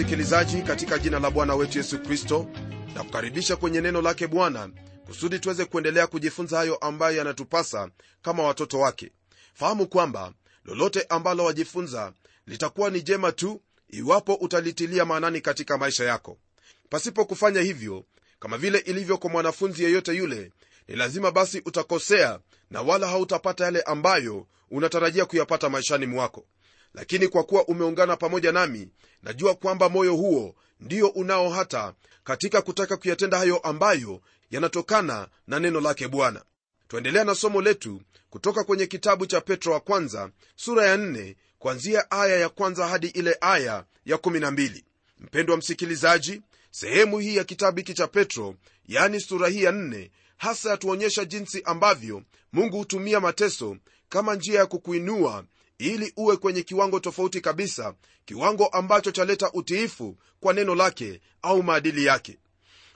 msikilizaji katika jina la bwana wetu yesu kristo na kukaribisha kwenye neno lake bwana kusudi tuweze kuendelea kujifunza hayo ambayo yanatupasa kama watoto wake. Fahamu kwamba lolote ambalo wajifunza litakuwa ni jema tu iwapo utalitilia maanani katika maisha yako. Pasipo kufanya hivyo kama vile ilivyo kwa mwanafunzi yeyote yule ni lazima basi utakosea na wala hautapata yale ambayo unatarajia kuyapata maishani mwako lakini kwa kuwa umeungana pamoja nami najua kwamba moyo huo ndio unao hata katika kutaka kuyatenda hayo ambayo yanatokana na neno lake bwana. Twaendelea na somo letu kutoka kwenye kitabu cha petro wa kwanza sura ya 4 kwanzia aya ya kwanza hadi ile aya ya 12 mpendwa msikilizaji sehemu hii ya kitabu hiki cha petro yaani sura hii ya 4 hasa yatuonyesha jinsi ambavyo mungu hutumia mateso kama njia ya kukuinua ili uwe kwenye kiwango tofauti kabisa kiwango ambacho chaleta utiifu kwa neno lake au maadili yake.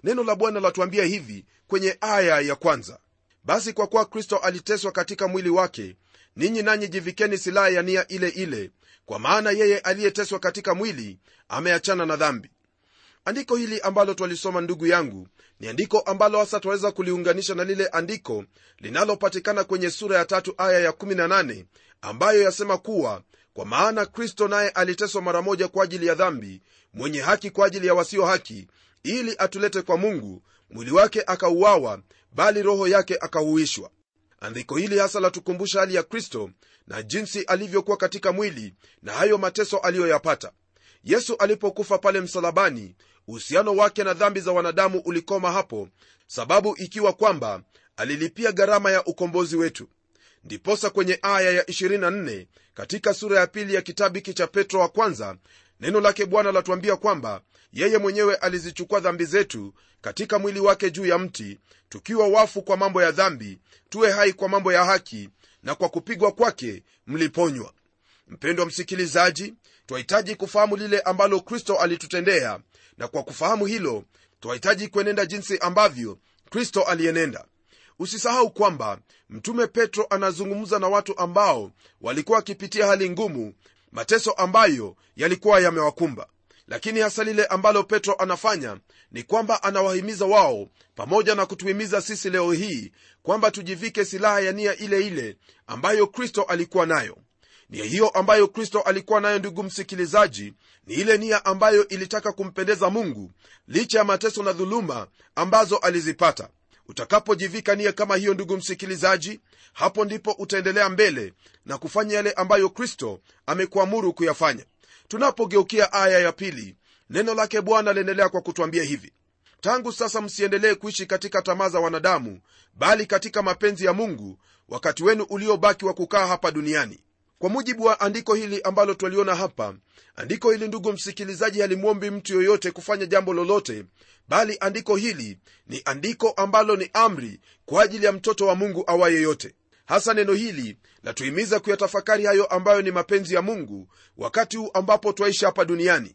Neno la bwana latuambia hivi kwenye aya ya kwanza. Basi kwa kuwa kristo aliteswa katika mwili wake ninyi nanyi jivikeni silaha ya nia ile ile kwa maana yeye aliyeteswa katika mwili ameachana na dhambi andiko hili ambalo twalisoma ndugu yangu ni andiko ambalo hasa twaweza kuliunganisha na lile andiko linalopatikana kwenye sura ya tatu aya ya 18 ambayo yasema kuwa kwa maana kristo naye aliteswa mara moja kwa ajili ya dhambi mwenye haki kwa ajili ya wasio haki ili atulete kwa mungu mwili wake akauawa bali roho yake akahuishwa. Andiko hili hasa latukumbusha hali ya kristo na jinsi alivyokuwa katika mwili na hayo mateso aliyoyapata. Yesu alipokufa pale msalabani uhusiano wake na dhambi za wanadamu ulikoma hapo sababu ikiwa kwamba alilipia gharama ya ukombozi wetu. Ndiposa kwenye aya ya 24 katika sura ya pili ya kitabu hiki cha petro wa kwanza neno lake bwana latuambia kwamba yeye mwenyewe alizichukua dhambi zetu katika mwili wake juu ya mti tukiwa wafu kwa mambo ya dhambi tuwe hai kwa mambo ya haki na kwa kupigwa kwake mliponywa. Mpendwa msikilizaji twahitaji kufahamu lile ambalo kristo alitutendea na kwa kufahamu hilo twahitaji kuenenda jinsi ambavyo kristo alienenda. Usisahau kwamba mtume petro anazungumza na watu ambao walikuwa wakipitia hali ngumu mateso ambayo yalikuwa yamewakumba. Lakini hasa lile ambalo petro anafanya ni kwamba anawahimiza wao pamoja na kutuhimiza sisi leo hii kwamba tujivike silaha ya nia ile ile ambayo kristo alikuwa nayo nia hiyo ambayo kristo alikuwa nayo ndugu msikilizaji. Ni ile nia ambayo ilitaka kumpendeza mungu licha ya mateso na dhuluma ambazo alizipata. Utakapojivika nia kama hiyo ndugu msikilizaji hapo ndipo utaendelea mbele na kufanya yale ambayo kristo amekuamuru kuyafanya. Tunapogeukia aya ya pili neno lake bwana liendelea kwa kutwambia hivi. Tangu sasa msiendelee kuishi katika tamaa za wanadamu bali katika mapenzi ya mungu wakati wenu uliobaki wa kukaa hapa duniani kwa mujibu wa andiko hili ambalo twaliona hapa andiko hili ndugu msikilizaji halimwombi mtu yoyote kufanya jambo lolote bali andiko hili ni andiko ambalo ni amri kwa ajili ya mtoto wa mungu awaye yote. Hasa neno hili latuhimiza kuyatafakari hayo ambayo ni mapenzi ya mungu wakati huu ambapo twaishi hapa duniani.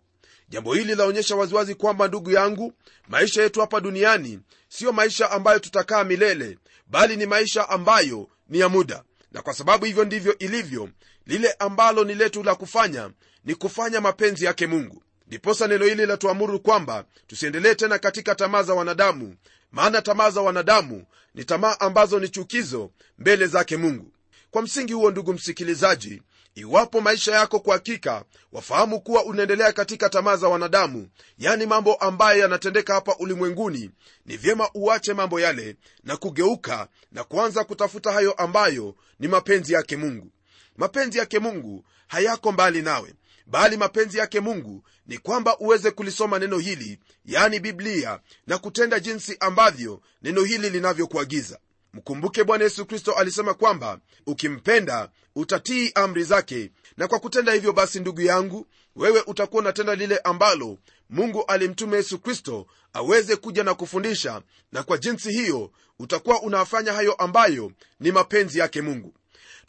Jambo hili laonyesha waziwazi kwamba ndugu yangu maisha yetu hapa duniani siyo maisha ambayo tutakaa milele bali ni maisha ambayo ni ya muda. Na kwa sababu hivyo ndivyo ilivyo lile ambalo ni letu la kufanya ni kufanya mapenzi yake mungu. Ndiposa neno hili latuamuru kwamba tusiendelee tena katika tamaa za wanadamu maana tamaa za wanadamu ni tamaa ambazo ni chukizo mbele zake mungu. Kwa msingi huo ndugu msikilizaji iwapo maisha yako kwa hakika wafahamu kuwa unaendelea katika tamaa za wanadamu yani mambo ambayo yanatendeka hapa ulimwenguni ni vyema uache mambo yale na kugeuka na kuanza kutafuta hayo ambayo ni mapenzi yake mungu mapenzi yake mungu hayako mbali nawe bali mapenzi yake mungu ni kwamba uweze kulisoma neno hili yani biblia na kutenda jinsi ambavyo neno hili linavyokuagiza. Mkumbuke bwana yesu kristo alisema kwamba ukimpenda utatii amri zake. Na kwa kutenda hivyo basi ndugu yangu wewe utakuwa unatenda lile ambalo mungu alimtuma yesu kristo aweze kuja na kufundisha na kwa jinsi hiyo utakuwa unafanya hayo ambayo ni mapenzi yake mungu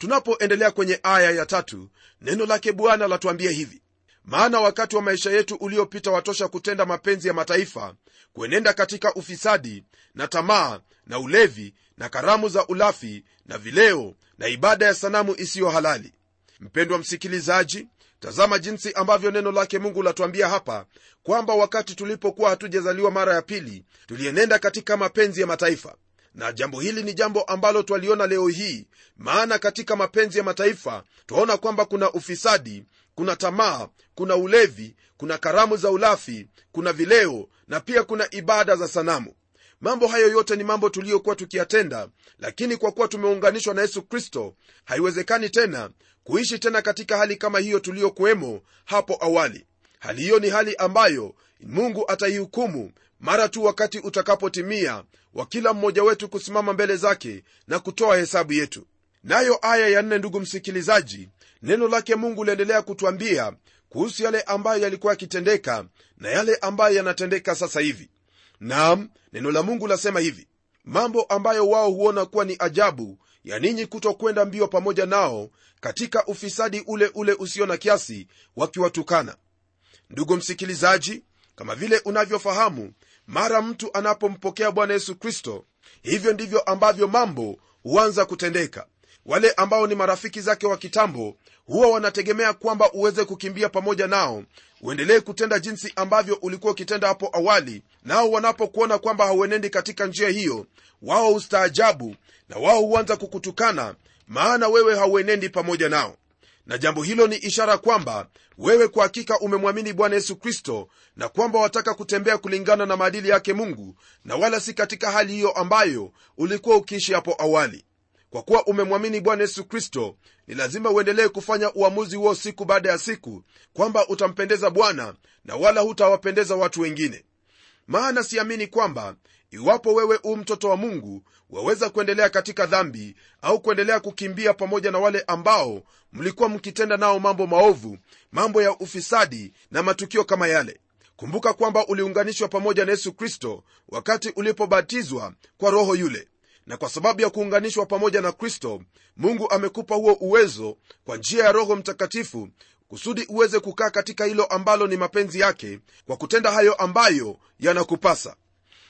tunapoendelea kwenye aya ya tatu neno lake bwana latuambia hivi. Maana wakati wa maisha yetu uliopita watosha kutenda mapenzi ya mataifa kuenenda katika ufisadi na tamaa na ulevi na karamu za ulafi na vileo na ibada ya sanamu isiyo halali. Mpendwa msikilizaji tazama jinsi ambavyo neno lake mungu latuambia hapa kwamba wakati tulipokuwa hatujazaliwa mara ya pili tulienenda katika mapenzi ya mataifa na jambo hili ni jambo ambalo twaliona leo hii. Maana katika mapenzi ya mataifa twaona kwamba kuna ufisadi kuna tamaa kuna ulevi kuna karamu za ulafi kuna vileo na pia kuna ibada za sanamu. Mambo hayo yote ni mambo tuliyokuwa tukiyatenda lakini kwa kuwa tumeunganishwa na yesu kristo haiwezekani tena kuishi tena katika hali kama hiyo tuliyokuwemo hapo awali. Hali hiyo ni hali ambayo mungu ataihukumu mara tu wakati utakapotimia wa kila mmoja wetu kusimama mbele zake na kutoa hesabu yetu. Nayo aya ya nne ndugu msikilizaji neno lake mungu liendelea kutwambia kuhusu yale ambayo yalikuwa yakitendeka na yale ambayo yanatendeka sasa hivi. Nam neno la mungu lasema hivi mambo ambayo wao huona kuwa ni ajabu ya ninyi kutokwenda mbio pamoja nao katika ufisadi ule ule usio na kiasi wakiwatukana. Ndugu msikilizaji kama vile unavyofahamu mara mtu anapompokea bwana yesu kristo hivyo ndivyo ambavyo mambo huanza kutendeka. Wale ambao ni marafiki zake wa kitambo huwa wanategemea kwamba uweze kukimbia pamoja nao uendelee kutenda jinsi ambavyo ulikuwa ukitenda hapo awali nao wanapokuona kwamba hauenendi katika njia hiyo wao ustaajabu na wao huanza kukutukana maana wewe hauenendi pamoja nao. Na jambo hilo ni ishara kwamba wewe kwa hakika umemwamini bwana yesu kristo na kwamba wataka kutembea kulingana na maadili yake mungu na wala si katika hali hiyo ambayo ulikuwa ukiishi hapo awali. Kwa kuwa umemwamini bwana yesu kristo ni lazima uendelee kufanya uamuzi huo siku baada ya siku kwamba utampendeza bwana na wala hutawapendeza watu wengine maana siamini kwamba iwapo wewe u mtoto wa mungu waweza kuendelea katika dhambi au kuendelea kukimbia pamoja na wale ambao mlikuwa mkitenda nao mambo maovu mambo ya ufisadi na matukio kama yale. Kumbuka kwamba uliunganishwa pamoja na yesu kristo wakati ulipobatizwa kwa roho yule. Na kwa sababu ya kuunganishwa pamoja na kristo mungu amekupa huo uwezo kwa njia ya roho mtakatifu kusudi uweze kukaa katika hilo ambalo ni mapenzi yake kwa kutenda hayo ambayo yanakupasa.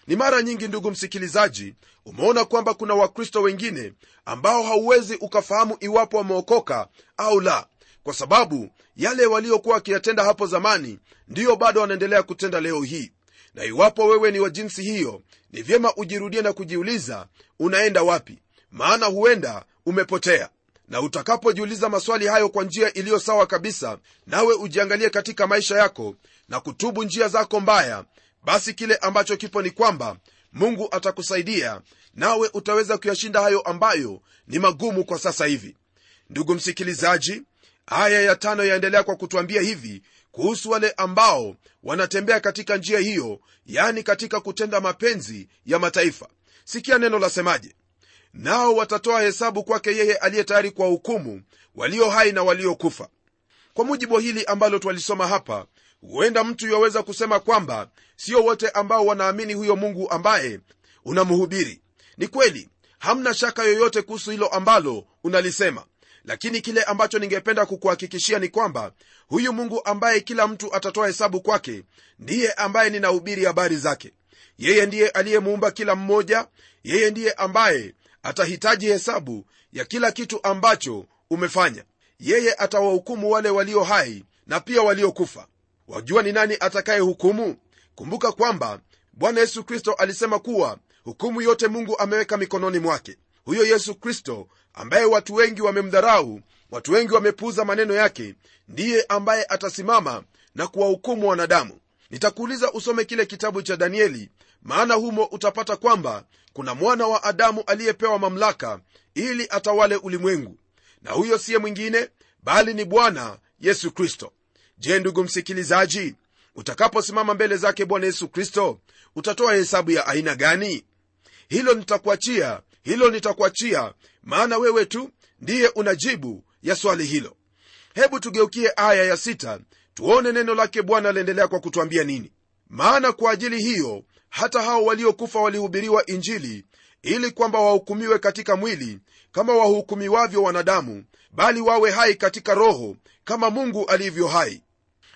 Ni mara nyingi ndugu msikilizaji umeona kwamba kuna wakristo wengine ambao hauwezi ukafahamu iwapo wameokoka au la kwa sababu yale waliokuwa wakiyatenda hapo zamani ndiyo bado wanaendelea kutenda leo hii. Na iwapo wewe ni wa jinsi hiyo ni vyema ujirudie na kujiuliza unaenda wapi? Maana huenda umepotea na utakapojiuliza maswali hayo kwa njia iliyo sawa kabisa nawe ujiangalie katika maisha yako na kutubu njia zako mbaya basi kile ambacho kipo ni kwamba mungu atakusaidia nawe utaweza kuyashinda hayo ambayo ni magumu kwa sasa hivi. Ndugu msikilizaji aya ya tano yaendelea kwa kutwambia hivi kuhusu wale ambao wanatembea katika njia hiyo yani katika kutenda mapenzi ya mataifa. Sikia neno lasemaje nao watatoa hesabu kwake yeye aliye tayari kwa hukumu walio hai na waliokufa kwa mujibu hili ambalo twalisoma hapa huenda mtu yaweza kusema kwamba sio wote ambao wanaamini huyo mungu ambaye unamhubiri. Ni kweli hamna shaka yoyote kuhusu hilo ambalo unalisema. Lakini kile ambacho ningependa kukuhakikishia ni kwamba huyu mungu ambaye kila mtu atatoa hesabu kwake ndiye ambaye ninahubiri habari zake. Yeye ndiye aliyemuumba kila mmoja yeye ndiye ambaye atahitaji hesabu ya kila kitu ambacho umefanya. Yeye atawahukumu wale walio hai na pia waliokufa. Wajua ni nani atakayehukumu? Kumbuka kwamba bwana yesu kristo alisema kuwa hukumu yote mungu ameweka mikononi mwake. Huyo yesu kristo ambaye watu wengi wamemdharau watu wengi wamepuuza maneno yake ndiye ambaye atasimama na kuwahukumu wanadamu nitakuuliza usome kile kitabu cha danieli maana humo utapata kwamba kuna mwana wa adamu aliyepewa mamlaka ili atawale ulimwengu na huyo siye mwingine bali ni bwana yesu kristo. Je ndugu msikilizaji utakaposimama mbele zake bwana yesu kristo utatoa hesabu ya aina gani? Hilo nitakuachia hilo nitakuachia maana wewe tu ndiye unajibu ya swali hilo. Hebu tugeukie aya ya tuone neno lake bwana laendelea kwa kutwambia nini. Maana kwa ajili hiyo hata hao waliokufa walihubiriwa injili ili kwamba wahukumiwe katika mwili kama wahukumiwavyo wanadamu bali wawe hai katika roho kama mungu alivyo hai.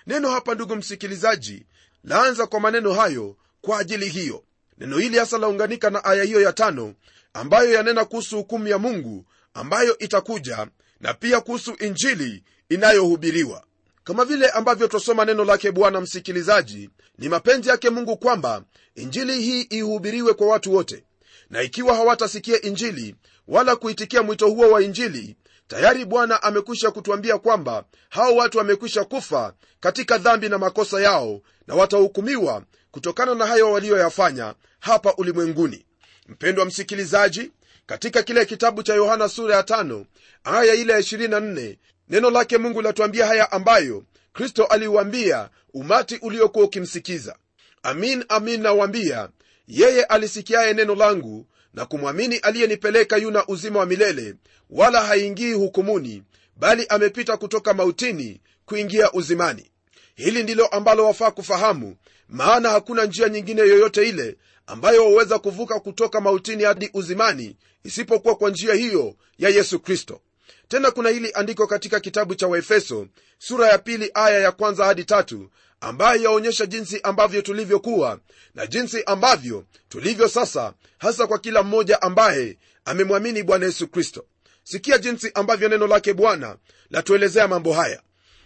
Neno hapa ndugu msikilizaji laanza kwa maneno hayo kwa ajili hiyo. Neno hili hasa launganika na aya hiyo ya tano ambayo yanena kuhusu hukumu ya mungu ambayo itakuja na pia kuhusu injili inayohubiriwa kama vile ambavyo twasoma neno lake bwana msikilizaji ni mapenzi yake mungu kwamba injili hii ihubiriwe kwa watu wote. Na ikiwa hawatasikia injili wala kuitikia mwito huo wa injili tayari bwana amekwisha kutwambia kwamba hao watu wamekwisha kufa katika dhambi na makosa yao na watahukumiwa kutokana na hayo waliyoyafanya hapa ulimwenguni. Mpendwa msikilizaji katika kile kitabu cha yohana sura ya 5 aya ile ya 24 neno lake mungu latuambia haya ambayo kristo aliuambia umati uliokuwa ukimsikiza. Amin amin nawambia yeye alisikiaye neno langu na kumwamini aliyenipeleka yuna uzima wa milele wala haingii hukumuni bali amepita kutoka mautini kuingia uzimani. Hili ndilo ambalo wafaa kufahamu maana hakuna njia nyingine yoyote ile ambayo waweza kuvuka kutoka mautini hadi uzimani isipokuwa kwa njia hiyo ya yesu kristo tena kuna hili andiko katika kitabu cha waefeso sura ya pili aya ya kwanza hadi tatu ambayo yaonyesha jinsi ambavyo tulivyokuwa na jinsi ambavyo tulivyo sasa hasa kwa kila mmoja ambaye amemwamini bwana yesu kristo. Sikia jinsi ambavyo neno lake bwana latuelezea mambo haya.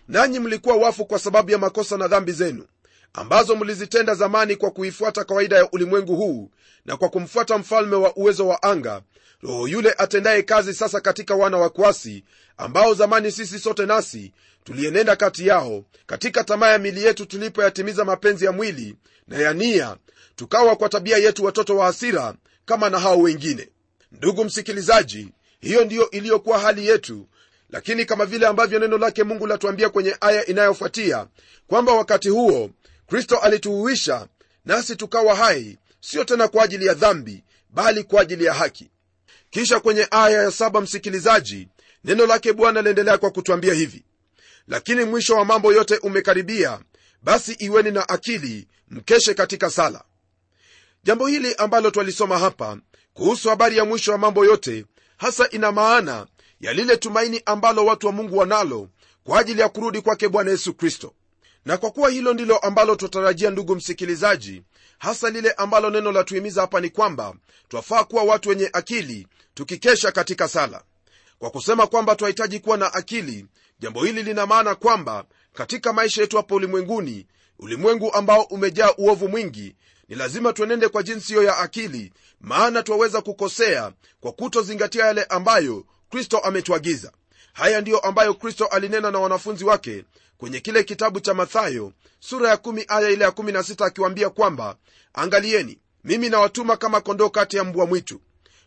Nanyi mlikuwa wafu kwa sababu ya makosa na dhambi zenu ambazo mlizitenda zamani kwa kuifuata kawaida ya ulimwengu huu na kwa kumfuata mfalme wa uwezo wa anga roho yule atendaye kazi sasa katika wana wa kuasi ambao zamani sisi sote nasi tulienenda kati yao katika tamaa ya mili yetu tulipoyatimiza mapenzi ya mwili na ya nia tukawa kwa tabia yetu watoto wa hasira kama na hao wengine. Ndugu msikilizaji hiyo ndiyo iliyokuwa hali yetu lakini kama vile ambavyo neno lake mungu latuambia kwenye aya inayofuatia kwamba wakati huo kristo alituhuisha nasi tukawa hai sio tena kwa ajili ya dhambi bali kwa ajili ya haki. Kisha kwenye aya ya saba msikilizaji neno lake bwana liendelea kwa kutwambia hivi. Lakini mwisho wa mambo yote umekaribia basi iweni na akili mkeshe katika sala. Jambo hili ambalo twalisoma hapa kuhusu habari ya mwisho wa mambo yote hasa ina maana ya lile tumaini ambalo watu wa mungu wanalo kwa ajili ya kurudi kwake bwana yesu kristo na kwa kuwa hilo ndilo ambalo twatarajia ndugu msikilizaji hasa lile ambalo neno la tuhimiza hapa ni kwamba twafaa kuwa watu wenye akili tukikesha katika sala. Kwa kusema kwamba twahitaji kuwa na akili jambo hili lina maana kwamba katika maisha yetu hapa ulimwenguni ulimwengu ambao umejaa uovu mwingi ni lazima twenende kwa jinsi hiyo ya akili maana twaweza kukosea kwa kutozingatia yale ambayo kristo ametuagiza. Haya ndiyo ambayo kristo alinena na wanafunzi wake kwenye kile kitabu cha mathayo sura ya kumi aya ile ya 16 akiwaambia kwamba angalieni mimi nawatuma kama kondoo kati ya mbwa mwitu.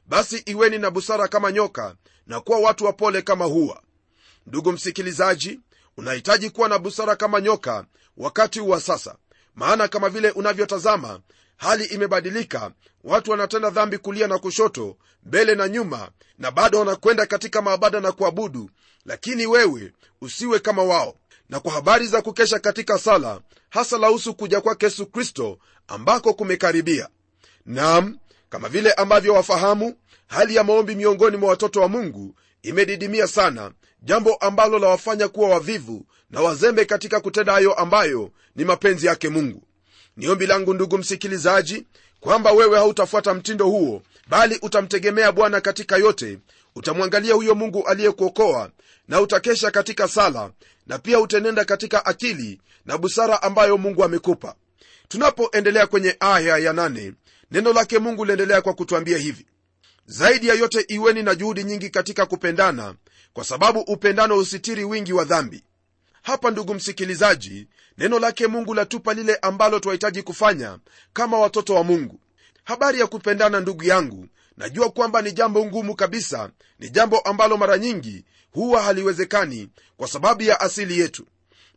Basi iweni na busara kama nyoka na kuwa watu wapole kama huwa ndugu msikilizaji unahitaji kuwa na busara kama nyoka wakati wa sasa. Maana kama vile unavyotazama hali imebadilika. Watu wanatenda dhambi kulia na kushoto mbele na nyuma na bado wanakwenda katika maabada na kuabudu. Lakini wewe usiwe kama wao na kwa habari za kukesha katika sala hasa lahusu kuja kwake yesu kristo ambako kumekaribia. Nam kama vile ambavyo wafahamu hali ya maombi miongoni mwa watoto wa mungu imedidimia sana jambo ambalo lawafanya kuwa wavivu na wazembe katika kutenda hayo ambayo ni mapenzi yake mungu. Ni ombi langu ndugu msikilizaji kwamba wewe hautafuata mtindo huo bali utamtegemea bwana katika yote utamwangalia huyo mungu aliyekuokoa na utakesha katika sala na pia utenenda katika akili na busara ambayo mungu amekupa. Tunapoendelea kwenye aya ya nane, neno lake mungu liendelea kwa kutwambia hivi. Zaidi ya yote iweni na juhudi nyingi katika kupendana kwa sababu upendano husitiri wingi wa dhambi. Hapa ndugu msikilizaji neno lake mungu latupa lile ambalo twahitaji kufanya kama watoto wa mungu. Habari ya kupendana ndugu yangu najua kwamba ni jambo ngumu kabisa ni jambo ambalo mara nyingi huwa haliwezekani kwa sababu ya asili yetu.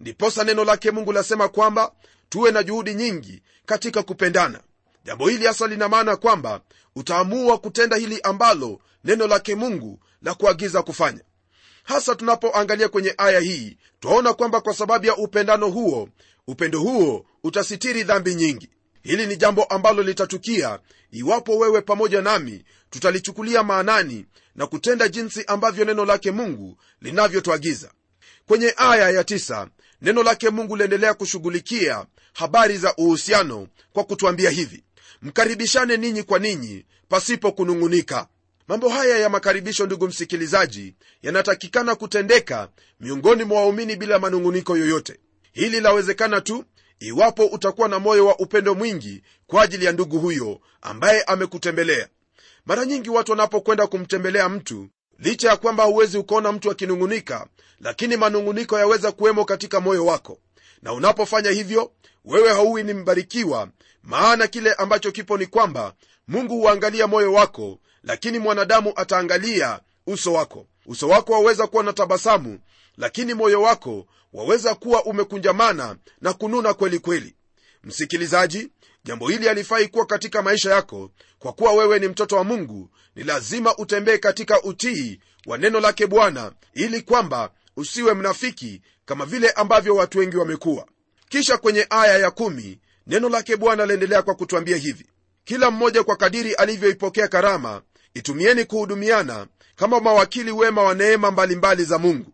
Ndiposa neno lake mungu lasema kwamba tuwe na juhudi nyingi katika kupendana. Jambo hili hasa lina maana kwamba utaamua kutenda hili ambalo neno lake mungu la kuagiza kufanya. Hasa tunapoangalia kwenye aya hii twaona kwamba kwa sababu ya upendano huo upendo huo utasitiri dhambi nyingi hili ni jambo ambalo litatukia. Iwapo wewe pamoja nami tutalichukulia maanani na kutenda jinsi ambavyo neno lake mungu linavyotuagiza. Kwenye aya ya tisa, neno lake mungu liendelea kushughulikia habari za uhusiano kwa kutwambia hivi. Mkaribishane ninyi kwa ninyi pasipo kunung'unika. Mambo haya ya makaribisho ndugu msikilizaji yanatakikana kutendeka miongoni mwa waumini bila manung'uniko yoyote. Hili lawezekana tu iwapo utakuwa na moyo wa upendo mwingi kwa ajili ya ndugu huyo ambaye amekutembelea. Mara nyingi watu wanapokwenda kumtembelea mtu licha ya kwamba huwezi ukaona mtu akinung'unika lakini manung'uniko yaweza kuwemo katika moyo wako. Na unapofanya hivyo wewe hauwi ni mbarikiwa maana kile ambacho kipo ni kwamba mungu huangalia moyo wako lakini mwanadamu ataangalia uso wako. Uso wako waweza kuwa na tabasamu lakini moyo wako waweza kuwa umekunjamana na kununa kweli kweli. Msikilizaji jambo hili halifai kuwa katika maisha yako. Kwa kuwa wewe ni mtoto wa mungu ni lazima utembee katika utii wa neno lake bwana ili kwamba usiwe mnafiki kama vile ambavyo watu wengi wamekuwa. Kisha kwenye aya ya kumi, neno lake bwana laendelea kwa kutwambia hivi. Kila mmoja kwa kadiri alivyoipokea karama itumieni kuhudumiana kama mawakili wema wa neema mbalimbali za mungu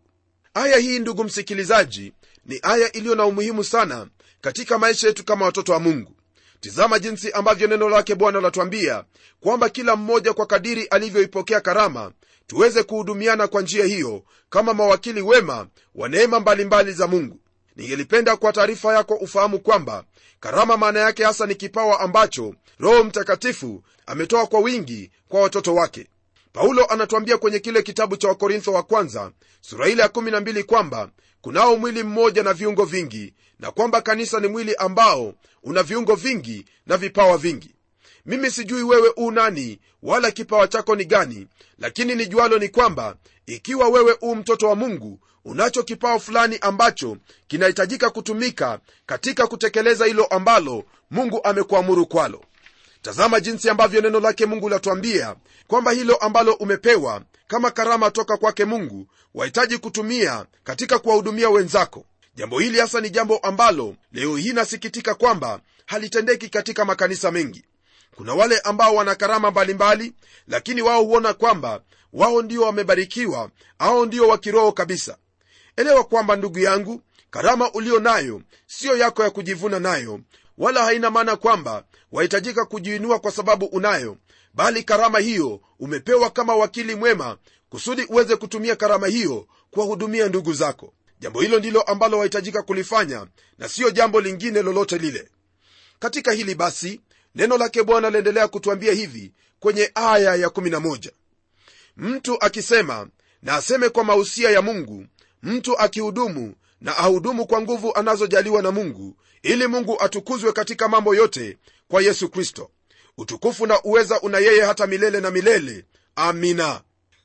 aya hii ndugu msikilizaji ni aya iliyo na umuhimu sana katika maisha yetu kama watoto wa mungu. Tizama jinsi ambavyo neno lake bwana latwambia kwamba kila mmoja kwa kadiri alivyoipokea karama tuweze kuhudumiana kwa njia hiyo kama mawakili wema wa neema mbalimbali za mungu. Ningelipenda kwa taarifa yako ufahamu kwamba karama maana yake hasa ni kipawa ambacho roho mtakatifu ametoa kwa wingi kwa watoto wake paulo anatuambia kwenye kile kitabu cha wakorintho wa kwanza sura ile ya 12 kwamba kunao mwili mmoja na viungo vingi na kwamba kanisa ni mwili ambao una viungo vingi na vipawa vingi. Mimi sijui wewe u nani wala kipawa chako ni gani lakini nijualo ni kwamba ikiwa wewe u mtoto wa mungu unacho kipawa fulani ambacho kinahitajika kutumika katika kutekeleza hilo ambalo mungu amekuamuru kwalo tazama jinsi ambavyo neno lake mungu latuambia kwamba hilo ambalo umepewa kama karama toka kwake mungu wahitaji kutumia katika kuwahudumia wenzako. Jambo hili hasa ni jambo ambalo leo hii nasikitika kwamba halitendeki katika makanisa mengi. Kuna wale ambao wana karama mbalimbali lakini wao huona kwamba wao ndio wamebarikiwa au ndio wa kiroho kabisa. Elewa kwamba ndugu yangu karama ulio nayo siyo yako ya kujivuna nayo wala haina maana kwamba wahitajika kujiinua kwa sababu unayo bali karama hiyo umepewa kama wakili mwema kusudi uweze kutumia karama hiyo kuwahudumia ndugu zako. Jambo hilo ndilo ambalo wahitajika kulifanya na siyo jambo lingine lolote lile. Katika hili basi neno lake bwana laendelea kutuambia hivi kwenye aya ya 11 mtu akisema na aseme kwa mausia ya mungu mtu akihudumu na ahudumu kwa nguvu anazojaliwa na mungu ili mungu atukuzwe katika mambo yote kwa yesu kristo. Utukufu na uweza una yeye hata milele na milele. Amina.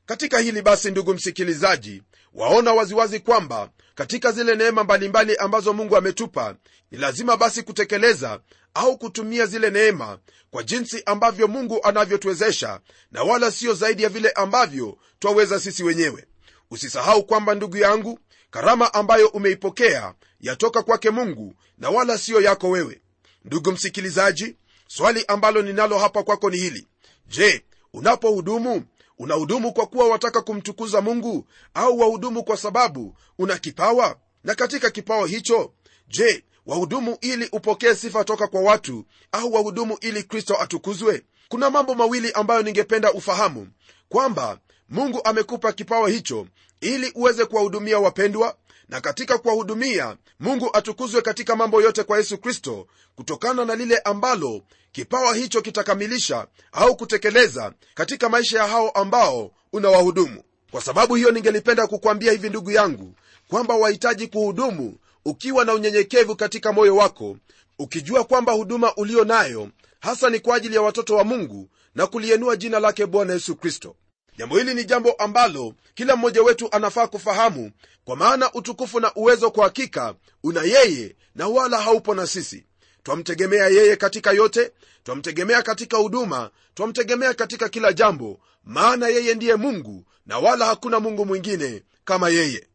Katika hili basi ndugu msikilizaji waona waziwazi kwamba katika zile neema mbalimbali ambazo mungu ametupa ni lazima basi kutekeleza au kutumia zile neema kwa jinsi ambavyo mungu anavyotuwezesha na wala siyo zaidi ya vile ambavyo twaweza sisi wenyewe. Usisahau kwamba ndugu yangu karama ambayo umeipokea yatoka kwake mungu na wala siyo yako wewe. Ndugu msikilizaji swali ambalo ninalo hapa kwako ni hili. Je unapohudumu unahudumu kwa kuwa wataka kumtukuza mungu au wahudumu kwa sababu una kipawa? Na katika kipawa hicho je wahudumu ili upokee sifa toka kwa watu au wahudumu ili kristo atukuzwe? Kuna mambo mawili ambayo ningependa ufahamu. Kwamba mungu amekupa kipawa hicho ili uweze kuwahudumia wapendwa na katika kuwahudumia mungu atukuzwe katika mambo yote kwa yesu kristo kutokana na lile ambalo kipawa hicho kitakamilisha au kutekeleza katika maisha ya hao ambao unawahudumu. Kwa sababu hiyo ningelipenda kukwambia hivi ndugu yangu kwamba wahitaji kuhudumu ukiwa na unyenyekevu katika moyo wako ukijua kwamba huduma ulio nayo hasa ni kwa ajili ya watoto wa mungu na kulienua jina lake bwana yesu kristo jambo hili ni jambo ambalo kila mmoja wetu anafaa kufahamu kwa maana utukufu na uwezo kwa hakika una yeye na wala haupo na sisi. Twamtegemea yeye katika yote twamtegemea katika huduma twamtegemea katika kila jambo maana yeye ndiye mungu na wala hakuna mungu mwingine kama yeye.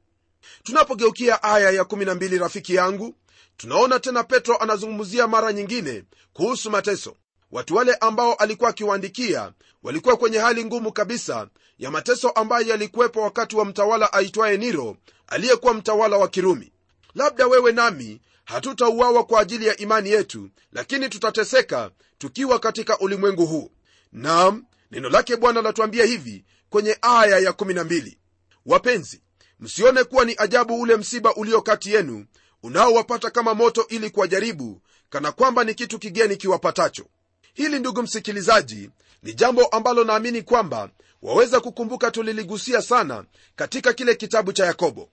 Tunapogeukia aya ya 12 rafiki yangu tunaona tena petro anazungumzia mara nyingine kuhusu mateso watu wale ambao alikuwa akiwaandikia walikuwa kwenye hali ngumu kabisa ya mateso ambayo yalikuwepo wakati wa mtawala aitwaye niro aliyekuwa mtawala wa kirumi. Labda wewe nami hatutauawa kwa ajili ya imani yetu lakini tutateseka tukiwa katika ulimwengu huu. Nam neno lake bwana latuambia hivi kwenye aya ya 12 wapenzi msione kuwa ni ajabu ule msiba ulio kati yenu unaowapata kama moto ili kuwajaribu kana kwamba ni kitu kigeni kiwapatacho hili ndugu msikilizaji ni jambo ambalo naamini kwamba waweza kukumbuka tuliligusia sana katika kile kitabu cha yakobo.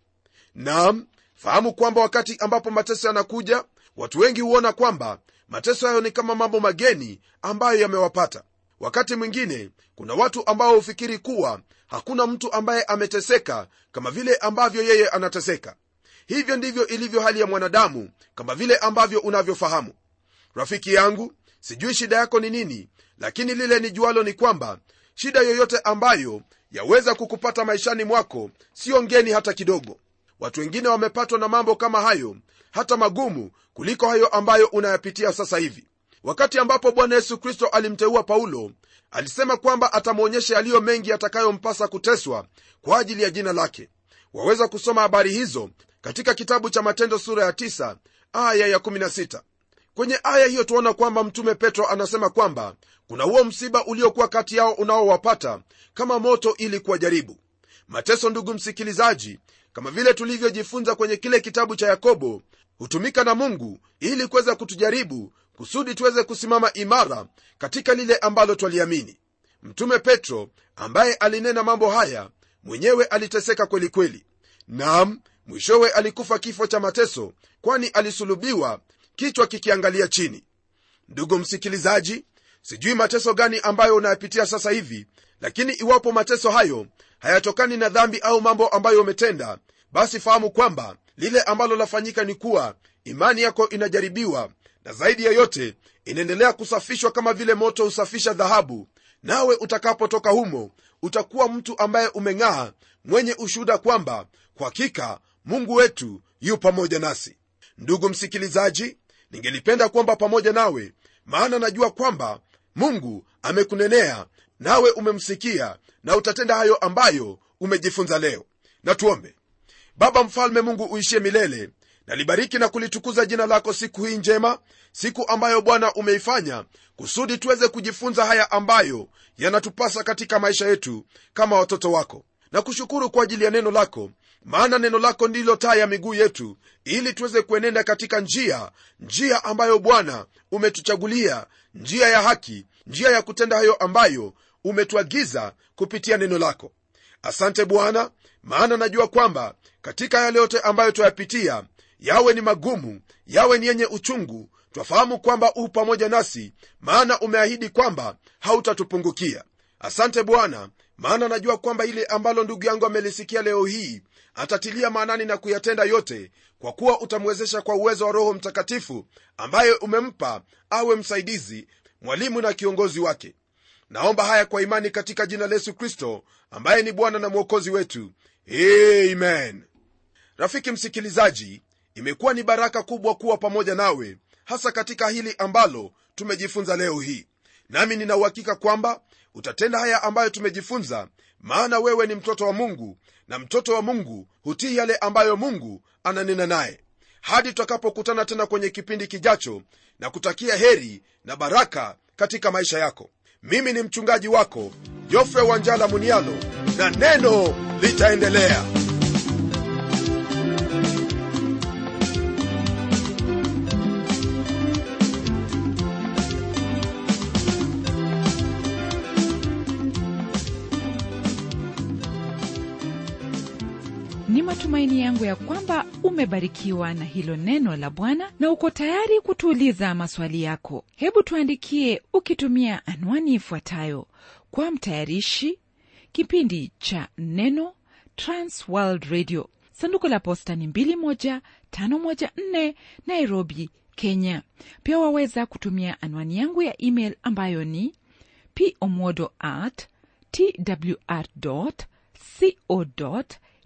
Nam fahamu kwamba wakati ambapo mateso yanakuja watu wengi huona kwamba mateso hayo ni kama mambo mageni ambayo yamewapata. Wakati mwingine kuna watu ambao hufikiri kuwa hakuna mtu ambaye ameteseka kama vile ambavyo yeye anateseka. Hivyo ndivyo ilivyo hali ya mwanadamu kama vile ambavyo unavyofahamu. Rafiki yangu sijui shida yako ni nini lakini lile ni jualo ni kwamba shida yoyote ambayo yaweza kukupata maishani mwako siyo ngeni hata kidogo. Watu wengine wamepatwa na mambo kama hayo hata magumu kuliko hayo ambayo unayapitia sasa hivi. Wakati ambapo bwana yesu kristo alimteua paulo alisema kwamba atamwonyesha yaliyo mengi yatakayompasa kuteswa kwa ajili ya jina lake. Waweza kusoma habari hizo katika kitabu cha matendo sura ya 9 aya ya 16 kwenye aya hiyo tuona kwamba mtume petro anasema kwamba kuna huo msiba uliokuwa kati yao unaowapata kama moto ili kuwajaribu mateso ndugu msikilizaji kama vile tulivyojifunza kwenye kile kitabu cha yakobo hutumika na mungu ili kuweza kutujaribu kusudi tuweze kusimama imara katika lile ambalo twaliamini mtume petro ambaye alinena mambo haya mwenyewe aliteseka kwelikweli kweli. nam mwishowe alikufa kifo cha mateso kwani alisulubiwa kichwa kikiangalia chini. Ndugu msikilizaji sijui mateso gani ambayo unayapitia sasa hivi lakini iwapo mateso hayo hayatokani na dhambi au mambo ambayo umetenda basi fahamu kwamba lile ambalo lafanyika ni kuwa imani yako inajaribiwa na zaidi ya yote inaendelea kusafishwa kama vile moto husafisha dhahabu. Nawe utakapotoka humo utakuwa mtu ambaye umeng'aa mwenye ushuhuda kwamba kwa hakika mungu wetu yu pamoja nasi. Ndugu msikilizaji ningelipenda kuomba pamoja nawe maana najua kwamba mungu amekunenea nawe umemsikia na utatenda hayo ambayo umejifunza leo. Na tuombe. Baba mfalme mungu uishie milele nalibariki na kulitukuza jina lako siku hii njema siku ambayo bwana umeifanya kusudi tuweze kujifunza haya ambayo yanatupasa katika maisha yetu kama watoto wako. Na kushukuru kwa ajili ya neno lako maana neno lako ndilo taa ya miguu yetu ili tuweze kuenenda katika njia njia ambayo bwana umetuchagulia njia ya haki njia ya kutenda hayo ambayo umetuagiza kupitia neno lako. Asante bwana maana najua kwamba katika yale yote ambayo twayapitia yawe ni magumu yawe ni yenye uchungu twafahamu kwamba u pamoja nasi maana umeahidi kwamba hautatupungukia. Asante bwana maana najua kwamba ile ambalo ndugu yangu amelisikia leo hii atatilia maanani na kuyatenda yote kwa kuwa utamwezesha kwa uwezo wa roho mtakatifu ambaye umempa awe msaidizi mwalimu na kiongozi wake. Naomba haya kwa imani katika jina la yesu kristo ambaye ni bwana na mwokozi wetu. Amen. Rafiki msikilizaji imekuwa ni baraka kubwa kuwa pamoja nawe hasa katika hili ambalo tumejifunza leo hii. Nami ninauhakika kwamba utatenda haya ambayo tumejifunza maana wewe ni mtoto wa mungu na mtoto wa mungu hutii yale ambayo mungu ananena naye. Hadi tutakapokutana tena kwenye kipindi kijacho na kutakia heri na baraka katika maisha yako. Mimi ni mchungaji wako jofre wanjala munialo na neno litaendelea matumaini yangu ya kwamba umebarikiwa na hilo neno la bwana na uko tayari kutuuliza maswali yako. Hebu tuandikie ukitumia anwani ifuatayo. Kwa mtayarishi kipindi cha neno transworld radio. Sanduku la posta ni 21514 nairobi kenya. Pia waweza kutumia anwani yangu ya email ambayo ni pomodo at twr co